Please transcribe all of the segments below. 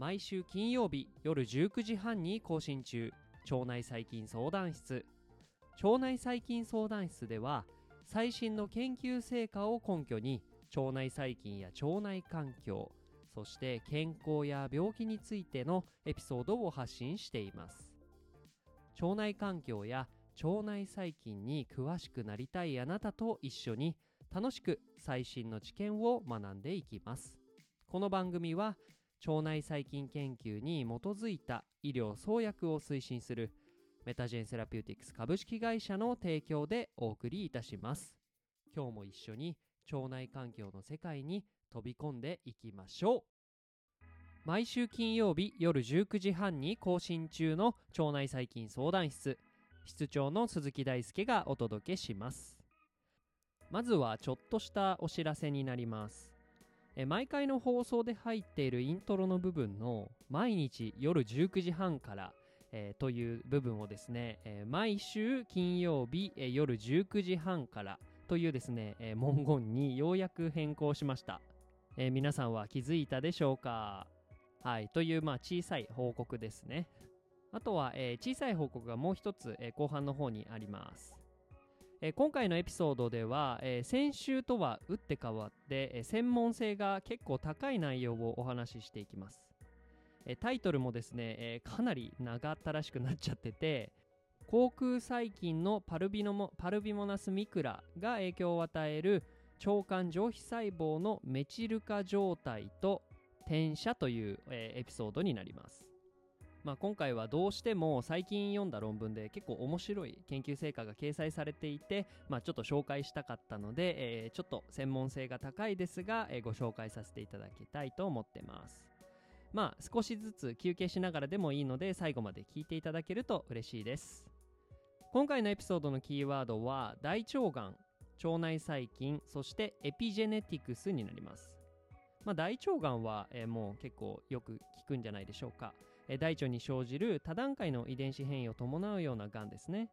毎週金曜日夜19時半に更新中。腸内細菌相談室。腸内細菌相談室では最新の研究成果を根拠に腸内細菌や腸内環境そして健康や病気についてのエピソードを発信しています。腸内環境や腸内細菌に詳しくなりたいあなたと一緒に楽しく最新の知見を学んでいきます。この番組は腸内細菌研究に基づいた医療創薬を推進するメタジェンセラピューティクス株式会社の提供でお送りいたします。今日も一緒に腸内環境の世界に飛び込んでいきましょう。毎週金曜日夜19時半に更新中の腸内細菌相談室。室長の鈴木大輔がお届けします。まずはちょっとしたお知らせになります。え毎回の放送で入っているイントロの部分の毎日夜19時半から、えーという部分をですね、えー毎週金曜日、えー夜19時半からというですね、え文言にようやく変更しました、え皆さんは気づいたでしょうか？はいというまあ小さい報告ですね。あとは、え小さい報告がもう一つ、え後半の方にあります。え今回のエピソードでは、え先週とは打って変わって、え専門性が結構高い内容をお話ししていきます、えタイトルもですね、えかなり長ったらしくなっちゃってて口腔細菌のパルビノモパルビモナスミクラが影響を与える腸管上皮細胞のメチル化状態と転写という、えエピソードになります。まあ、今回はどうしても最近読んだ論文で結構面白い研究成果が掲載されていて、まあ、ちょっと紹介したかったので、えーちょっと専門性が高いですが、えーご紹介させていただきたいと思ってます。まあ少しずつ休憩しながらでもいいので最後まで聞いていただけると嬉しいです。今回のエピソードのキーワードは大腸がん、腸内細菌、そしてエピジェネティクスになります。まあ、大腸がんは、えーもう結構よく聞くんじゃないでしょうか。大腸に生じる多段階の遺伝子変異を伴うようながんですね。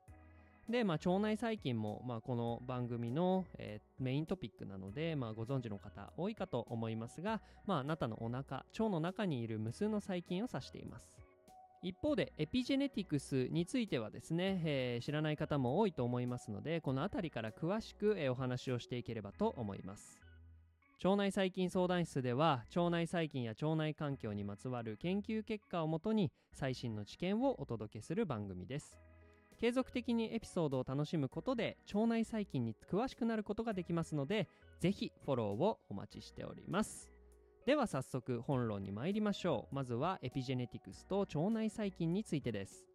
で、まあ、腸内細菌も、まあ、この番組の、えーメイントピックなので、まあ、ご存知の方多いかと思いますが、まあ、あなたのお腹腸の中にいる無数の細菌を指しています一方でエピジェネティクスについてはですね、えー知らない方も多いと思いますのでこの辺りから詳しく、えーお話をしていければと思います腸内細菌相談室では腸内細菌や腸内環境にまつわる研究結果をもとに最新の知見をお届けする番組です。継続的にエピソードを楽しむことで腸内細菌に詳しくなることができますのでぜひフォローをお待ちしております。では早速本論に参りましょう。まずはエピジェネティクスと腸内細菌についてです。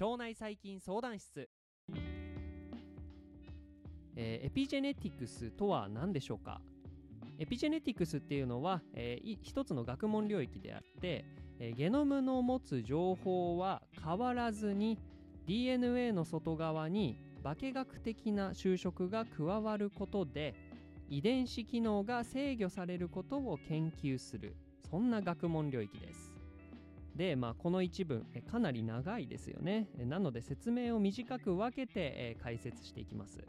腸内細菌相談室。えーエピジェネティクスとは何でしょうか？エピジェネティクスっていうのは、えー一つの学問領域であって、えーゲノムの持つ情報は変わらずに DNA の外側に化学的な修飾が加わることで遺伝子機能が制御されることを研究する。そんな学問領域です。で、まあ、この一文かなり長いですよね。なので説明を短く分けて、解説していきます。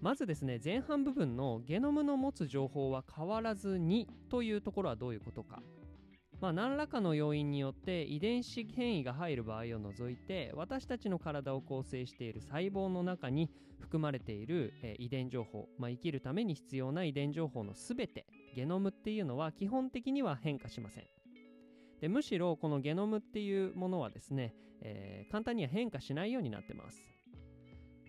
まずですね前半部分のゲノムの持つ情報は変わらずにというところはどういうことか。まあ、何らかの要因によって遺伝子変異が入る場合を除いて私たちの体を構成している細胞の中に含まれている、え遺伝情報、まあ、生きるために必要な遺伝情報のすべてゲノムっていうのは基本的には変化しません。でむしろこのゲノムっていうものはですね、えー簡単には変化しないようになってます。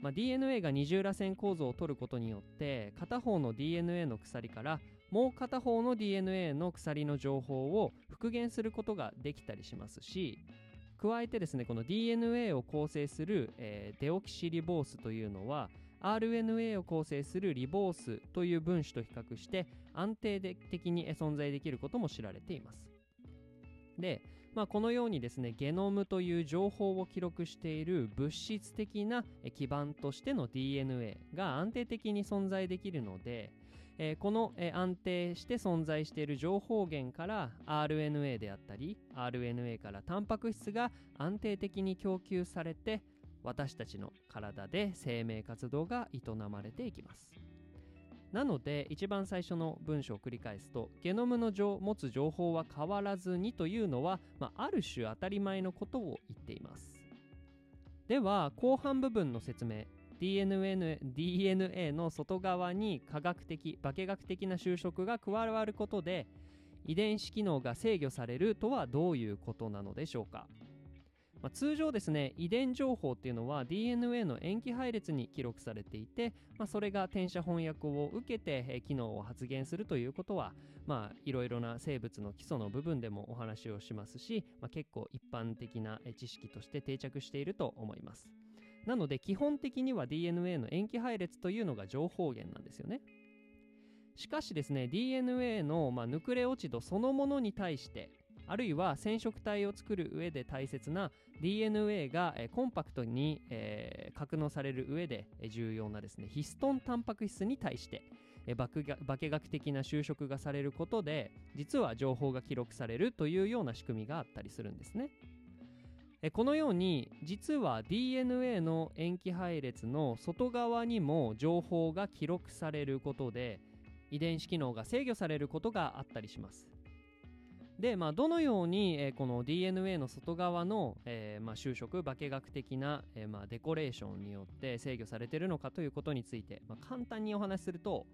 まあ、DNA が二重らせん構造を取ることによって片方の DNA の鎖からもう片方の DNA の鎖の情報を復元することができたりしますし加えてですねこの DNA を構成する、えーデオキシリボースというのは RNA を構成するリボースという分子と比較して安定的に存在できることも知られています。で、まあ、このようにですねゲノムという情報を記録している物質的な基盤としての DNA が安定的に存在できるので、えーこの、えー安定して存在している情報源から RNA であったり RNA からタンパク質が安定的に供給されて私たちの体で生命活動が営まれていきます。なので一番最初の文章を繰り返すとゲノムの持つ情報は変わらずにというのは、まあ、ある種当たり前のことを言っています。では後半部分の説明。DNA, DNA の外側に科学的化学的な修飾が加わることで遺伝子機能が制御されるとはどういうことなのでしょうか。まあ、通常ですね遺伝情報っていうのは DNA の塩基配列に記録されていて、まあ、それが転写翻訳を受けて、機能を発現するということは、まあ、いろいろな生物の基礎の部分でもお話をしますし、まあ、結構一般的な知識として定着していると思います。なので基本的には DNA の塩基配列というのが情報源なんですよね。しかしですね DNA の、まあ、ヌクレオチドそのものに対してあるいは染色体を作る上で大切な DNA が、コンパクトに、えー、格納される上で重要なですねヒストンタンパク質に対して、え化学的な修飾がされることで実は情報が記録されるというような仕組みがあったりするんですね。このように実は DNA の塩基配列の外側にも情報が記録されることで遺伝子機能が制御されることがあったりします。で、まあ、どのように、えー、この DNA の外側の、えーまあ、修飾化学的な、えーまあ、デコレーションによって制御されているのかということについて、まあ、簡単にお話しすると、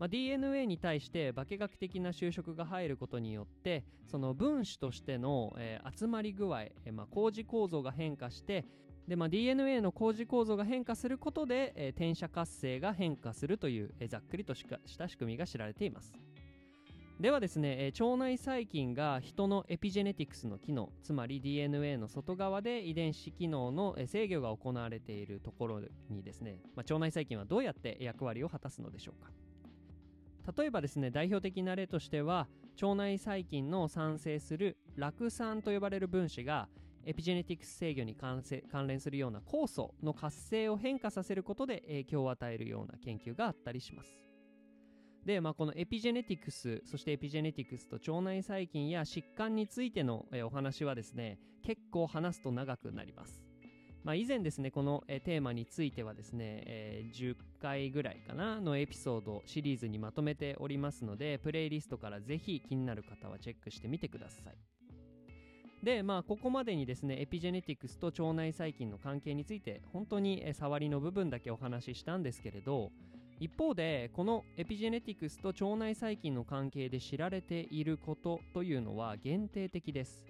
まあ、DNA に対して化学的な修飾が入ることによってその分子としての、えー、集まり具合、えーまあ、工事構造が変化してで、まあ、DNA の工事構造が変化することで、えー、転写活性が変化するという、えー、ざっくりとした仕組みが知られています。ではですね、え腸内細菌が人のエピジェネティクスの機能つまり DNA の外側で遺伝子機能の制御が行われているところにですね、まあ、腸内細菌はどうやって役割を果たすのでしょうか。例えばですね代表的な例としては腸内細菌の産生する酪酸と呼ばれる分子がエピジェネティクス制御に関連するような酵素の活性を変化させることで影響を与えるような研究があったりします。で、まあ、このエピジェネティクスそしてエピジェネティクスと腸内細菌や疾患についての、お話はですね結構話すと長くなります、まあ、以前ですねこの、テーマについてはですね、えー、10回ぐらいかなのエピソードシリーズにまとめておりますのでプレイリストからぜひ気になる方はチェックしてみてください。でまあここまでにですねエピジェネティクスと腸内細菌の関係について本当に触りの部分だけお話ししたんですけれど一方でこのエピジェネティクスと腸内細菌の関係で知られていることというのは限定的です、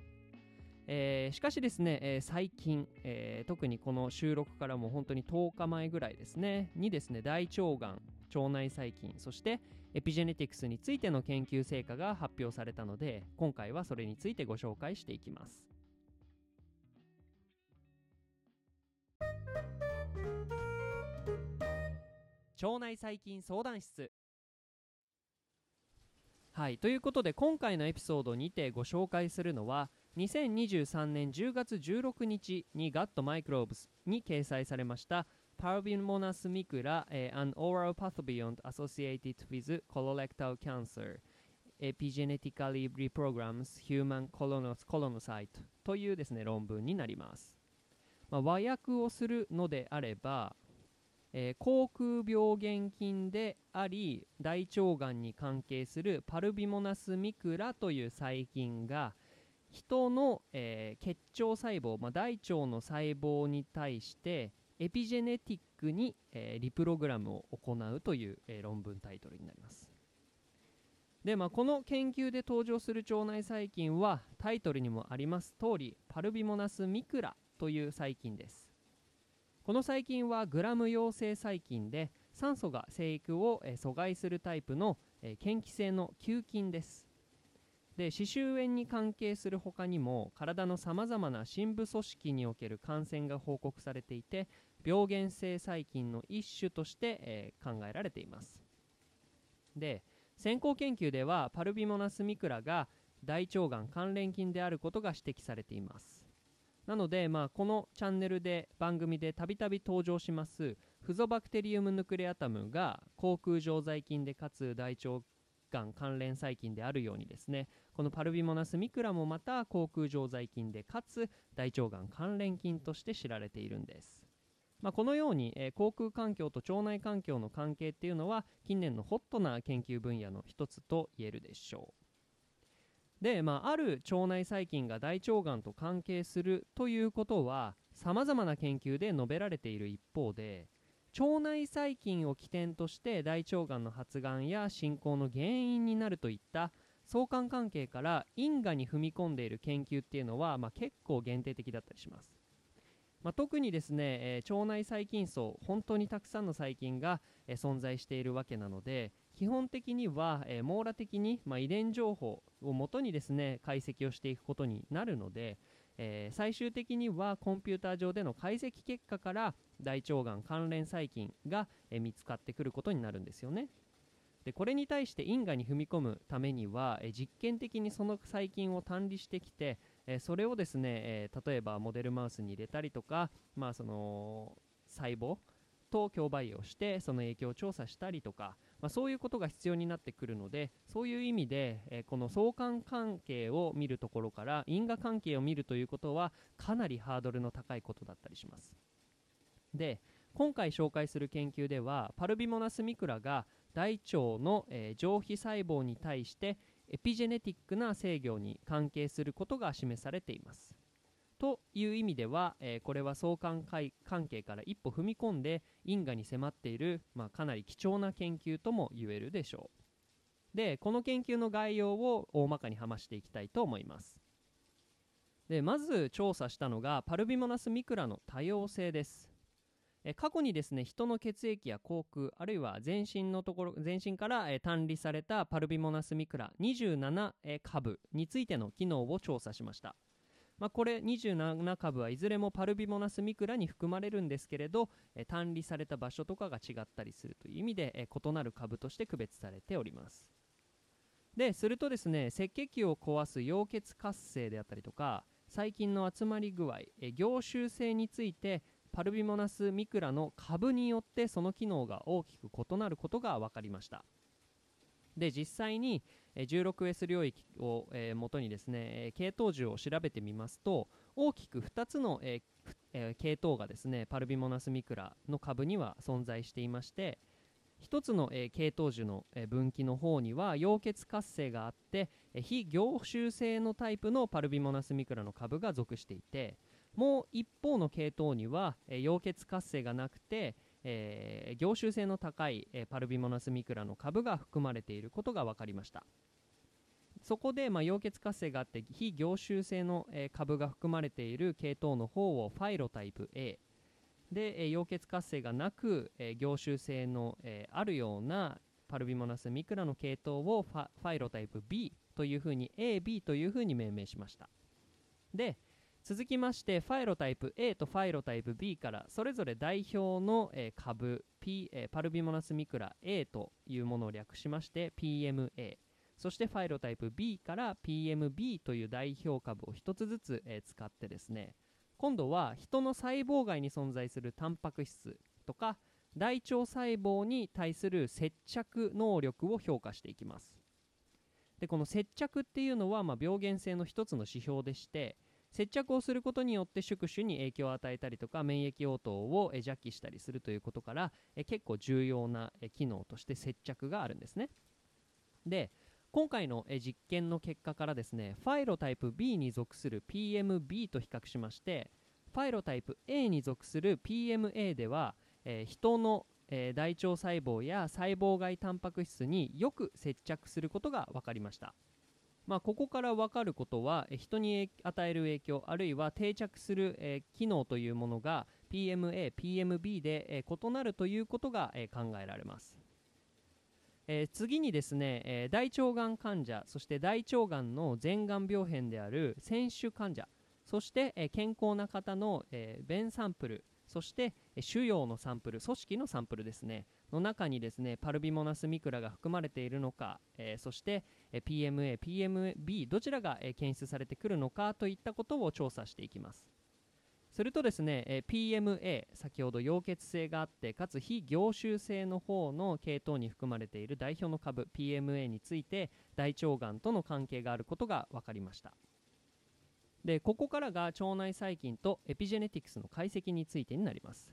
えー、しかしですね、えー、最近、えー、特にこの収録からも本当に10日前ぐらいですねにですね大腸がん腸内細菌そしてエピジェネティクスについての研究成果が発表されたので今回はそれについてご紹介していきます。腸内細菌相談室はいということで今回のエピソードにてご紹介するのは2023年10月16日に GUT Microbes に掲載されました Parvimonas micra、an oral pathobiont associated with colorectal cancer epigenetically reprograms human colonocyte というですね論文になります、まあ、和訳をするのであればえー、口腔病原菌であり大腸がんに関係するパルビモナスミクラという細菌が人の、えー、結腸細胞、まあ、大腸の細胞に対してエピジェネティックに、えー、リプログラムを行うという、えー、論文タイトルになります。で、まあ、この研究で登場する腸内細菌はタイトルにもあります通りパルビモナスミクラという細菌です。この細菌はグラム陽性細菌で酸素が生育を、阻害するタイプの、え嫌気性の球菌です。で歯周炎に関係する他にも体のさまざまな深部組織における感染が報告されていて病原性細菌の一種として、えー、考えられています。で先行研究ではパルビモナスミクラが大腸がん関連菌であることが指摘されています。なので、まあ、このチャンネルで番組でたびたび登場しますフゾバクテリウムヌクレアタムが口腔常在菌でかつ大腸がん関連細菌であるようにですねこのパルビモナスミクラもまた口腔常在菌でかつ大腸がん関連菌として知られているんです。まあ、このように、えー、口腔環境と腸内環境の関係っていうのは近年のホットな研究分野の一つと言えるでしょう。で、まあ、ある腸内細菌が大腸がんと関係するということはさまざまな研究で述べられている一方で腸内細菌を起点として大腸がんの発がんや進行の原因になるといった相関関係から因果に踏み込んでいる研究っていうのは、まあ、結構限定的だったりします。まあ、特にですね、えー、腸内細菌層本当にたくさんの細菌が、えー、存在しているわけなので基本的には、えー、網羅的に、まあ、遺伝情報をもとにですね解析をしていくことになるので、え、最終的にはコンピューター上での解析結果から大腸がん関連細菌が、え、見つかってくることになるんですよね。でこれに対して因果に踏み込むためには、え、実験的にその細菌を単理してきて、えそれをですね、え例えばモデルマウスに入れたりとか、まあ、その細胞と共培養してその影響を調査したりとか、まあ、そういうことが必要になってくるのでそういう意味で、えこの相関関係を見るところから因果関係を見るということはかなりハードルの高いことだったりします。で今回紹介する研究ではパルビモナスミクラが大腸の、えー、上皮細胞に対してエピジェネティックな制御に関係することが示されています。という意味では、えー、これは相関関係から一歩踏み込んで因果に迫っている、まあ、かなり貴重な研究とも言えるでしょう。でこの研究の概要を大まかに話していきたいと思います。でまず調査したのがパルビモナスミクラの多様性です。え過去にですね人の血液や口腔あるいは全身のところ全身から、え単理されたパルビモナスミクラ27、え株についての機能を調査しました。まあ、これ27株はいずれもパルビモナスミクラに含まれるんですけれど、え単理された場所とかが違ったりするという意味で、え異なる株として区別されております。でするとですね赤血球を壊す溶血活性であったりとか細菌の集まり具合、凝集性についてパルビモナスミクラの株によってその機能が大きく異なることが分かりました。で実際に 16S 領域を、えー、元にですね系統樹を調べてみますと大きく2つの、系統がですねパルビモナスミクラの株には存在していまして1つの、系統樹の、分岐の方には溶血活性があって、非凝集性のタイプのパルビモナスミクラの株が属していてもう一方の系統には、えー、溶血活性がなくて、えー、凝集性の高い、えー、パルビモナスミクラの株が含まれていることが分かりました。そこで、まあ、溶血活性があって非凝集性の、えー、株が含まれている系統の方をファイロタイプ A で、えー、溶血活性がなく、えー、凝集性の、えー、あるようなパルビモナスミクラの系統をファファイロタイプ B というふうに AB というふうに命名しました。で続きましてファイロタイプ A とファイロタイプ B からそれぞれ代表の、えー、株、P えー、パルビモナスミクラ A というものを略しまして PMA そしてファイロタイプ B から PMB という代表株を1つずつ、えー、使ってですね。今度は人の細胞外に存在するタンパク質とか大腸細胞に対する接着能力を評価していきます。でこの接着っていうのは、まあ、病原性の一つの指標でして接着をすることによって宿主に影響を与えたりとか免疫応答を邪気したりするということから結構重要な機能として接着があるんですね。で今回の実験の結果からですねファイロタイプ B に属する PMB と比較しましてファイロタイプ A に属する PMA では、えー、人の、えー、大腸細胞や細胞外タンパク質によく接着することが分かりました、まあ、ここから分かることは、人に与える影響あるいは定着する、機能というものが PMA、PMB で、異なるということが、考えられます。え、次にですね、え、大腸がん患者そして大腸がんの前がん病変である選手患者そして、え、健康な方の、え便サンプルそして、腫瘍のサンプル組織のサンプルですね。の中にですねパルビモナスミクラが含まれているのか、えそして、PMA、PMB どちらが、検出されてくるのかといったことを調査していきます。するとですね、え PMA 先ほど溶血性があってかつ非凝集性の方の系統に含まれている代表の株 PMA について大腸がんとの関係があることが分かりました。でここからが腸内細菌とエピジェネティクスの解析についてになります。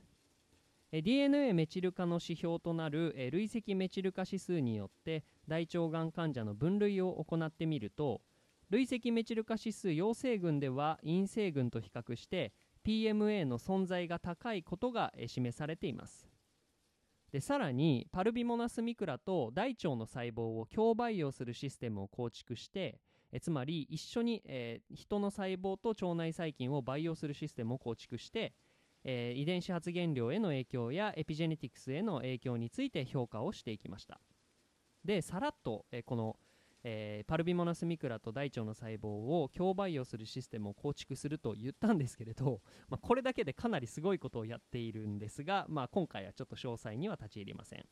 DNA メチル化の指標となる、累積メチル化指数によって大腸がん患者の分類を行ってみると累積メチル化指数陽性群では陰性群と比較して PMA の存在が高いことが示されています。でさらにパルビモナスミクラと大腸の細胞を共培養するシステムを構築してえつまり一緒に、えー、人の細胞と腸内細菌を培養するシステムを構築してえー、遺伝子発現量への影響やエピジェネティクスへの影響について評価をしていきました。でさらっと、えー、この、えー、パルビモナスミクラと大腸の細胞を共培養するシステムを構築すると言ったんですけれど、まあ、これだけでかなりすごいことをやっているんですが、まあ、今回はちょっと詳細には立ち入りません。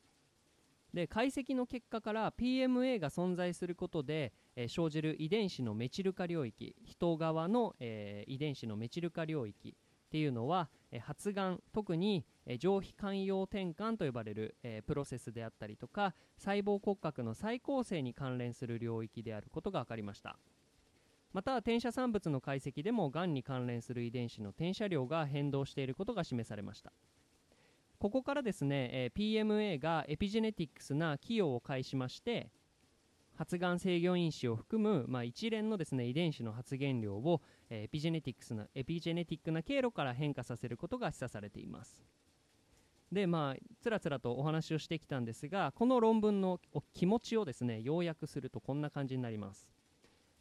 で解析の結果から PMA が存在することで、えー、生じる遺伝子のメチル化領域人側の、えー、遺伝子のメチル化領域っていうのは、え発がん特に、え上皮寛容転換と呼ばれる、えプロセスであったりとか細胞骨格の再構成に関連する領域であることが分かりました。また転写産物の解析でもがんに関連する遺伝子の転写量が変動していることが示されました。ここからですね、え PMA がエピジェネティクスな寄与を介しまして発がん制御因子を含む、まあ、一連のですね遺伝子の発現量を、え、エピジェネティクスなエピジェネティックな経路から変化させることが示唆されています。でまあつらつらとお話をしてきたんですがこの論文の気持ちをですね要約するとこんな感じになります。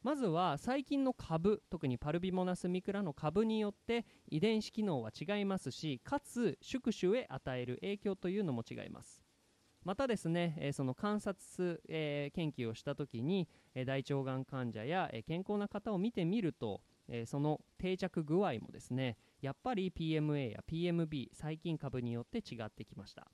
まずは細菌の株特にパルビモナスミクラの株によって遺伝子機能は違いますしかつ宿主へ与える影響というのも違います。またですね、えその観察、え研究をした時に、え大腸がん患者や、え健康な方を見てみると、えその定着具合もですねやっぱり PMA や PMB 細菌株によって違ってきました。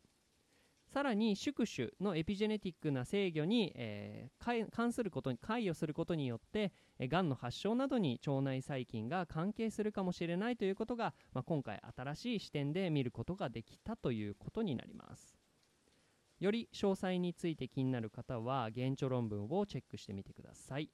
さらに宿主のエピジェネティックな制御に、えー、関することに関与することによって、え、がんの発症などに腸内細菌が関係するかもしれないということが、まあ、今回新しい視点で見ることができたということになります。より詳細について気になる方は原著論文をチェックしてみてください。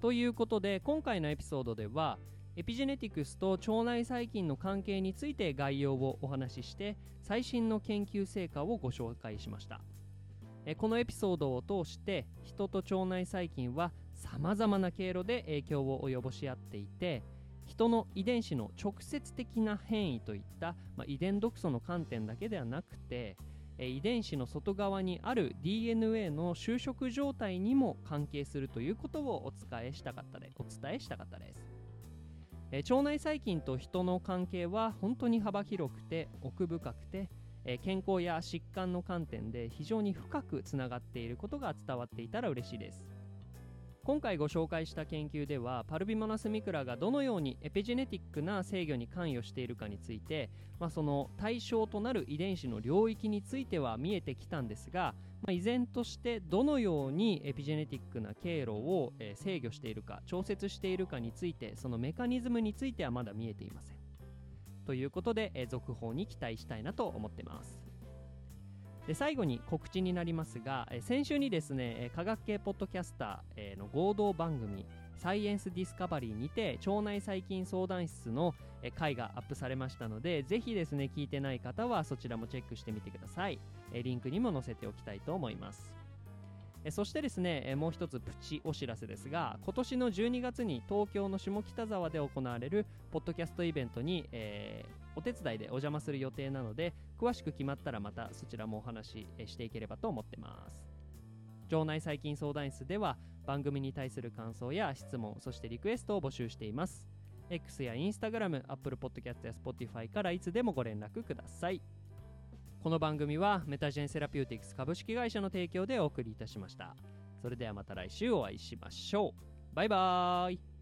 ということで今回のエピソードではエピジェネティクスと腸内細菌の関係について概要をお話しして最新の研究成果をご紹介しましたこのエピソードを通して人と腸内細菌はさまざまな経路で影響を及ぼし合っていて人の遺伝子の直接的な変異といった、まあ、遺伝毒素の観点だけではなくて遺伝子の外側にある DNA の就職状態にも関係するということをお伝えしたかったでお伝えしたかったです、腸内細菌と人の関係は本当に幅広くて奥深くて、健康や疾患の観点で非常に深くつながっていることが伝わっていたら嬉しいです。今回ご紹介した研究ではパルビモナスミクラがどのようにエピジェネティックな制御に関与しているかについて、まあ、その対象となる遺伝子の領域については見えてきたんですが、まあ、依然としてどのようにエピジェネティックな経路を、え、制御しているか調節しているかについてそのメカニズムについてはまだ見えていません。ということで、え、続報に期待したいなと思ってます。で最後に告知になりますが、先週にですね科学系ポッドキャスター、の合同番組サイエンスディスカバリーにて腸内細菌相談室の回がアップされましたのでぜひですね聞いてない方はそちらもチェックしてみてください。リンクにも載せておきたいと思います。そしてですねもう一つプチお知らせですが今年の12月に東京の下北沢で行われるポッドキャストイベントに、えー、お手伝いでお邪魔する予定なので詳しく決まったらまたそちらもお話ししていければと思ってます。腸内細菌相談室では番組に対する感想や質問そしてリクエストを募集しています。X や Instagram、Apple Podcast や Spotify からいつでもご連絡ください。この番組はメタジェンセラピューティクス株式会社の提供でお送りいたしました。それではまた来週お会いしましょう。バイバーイ。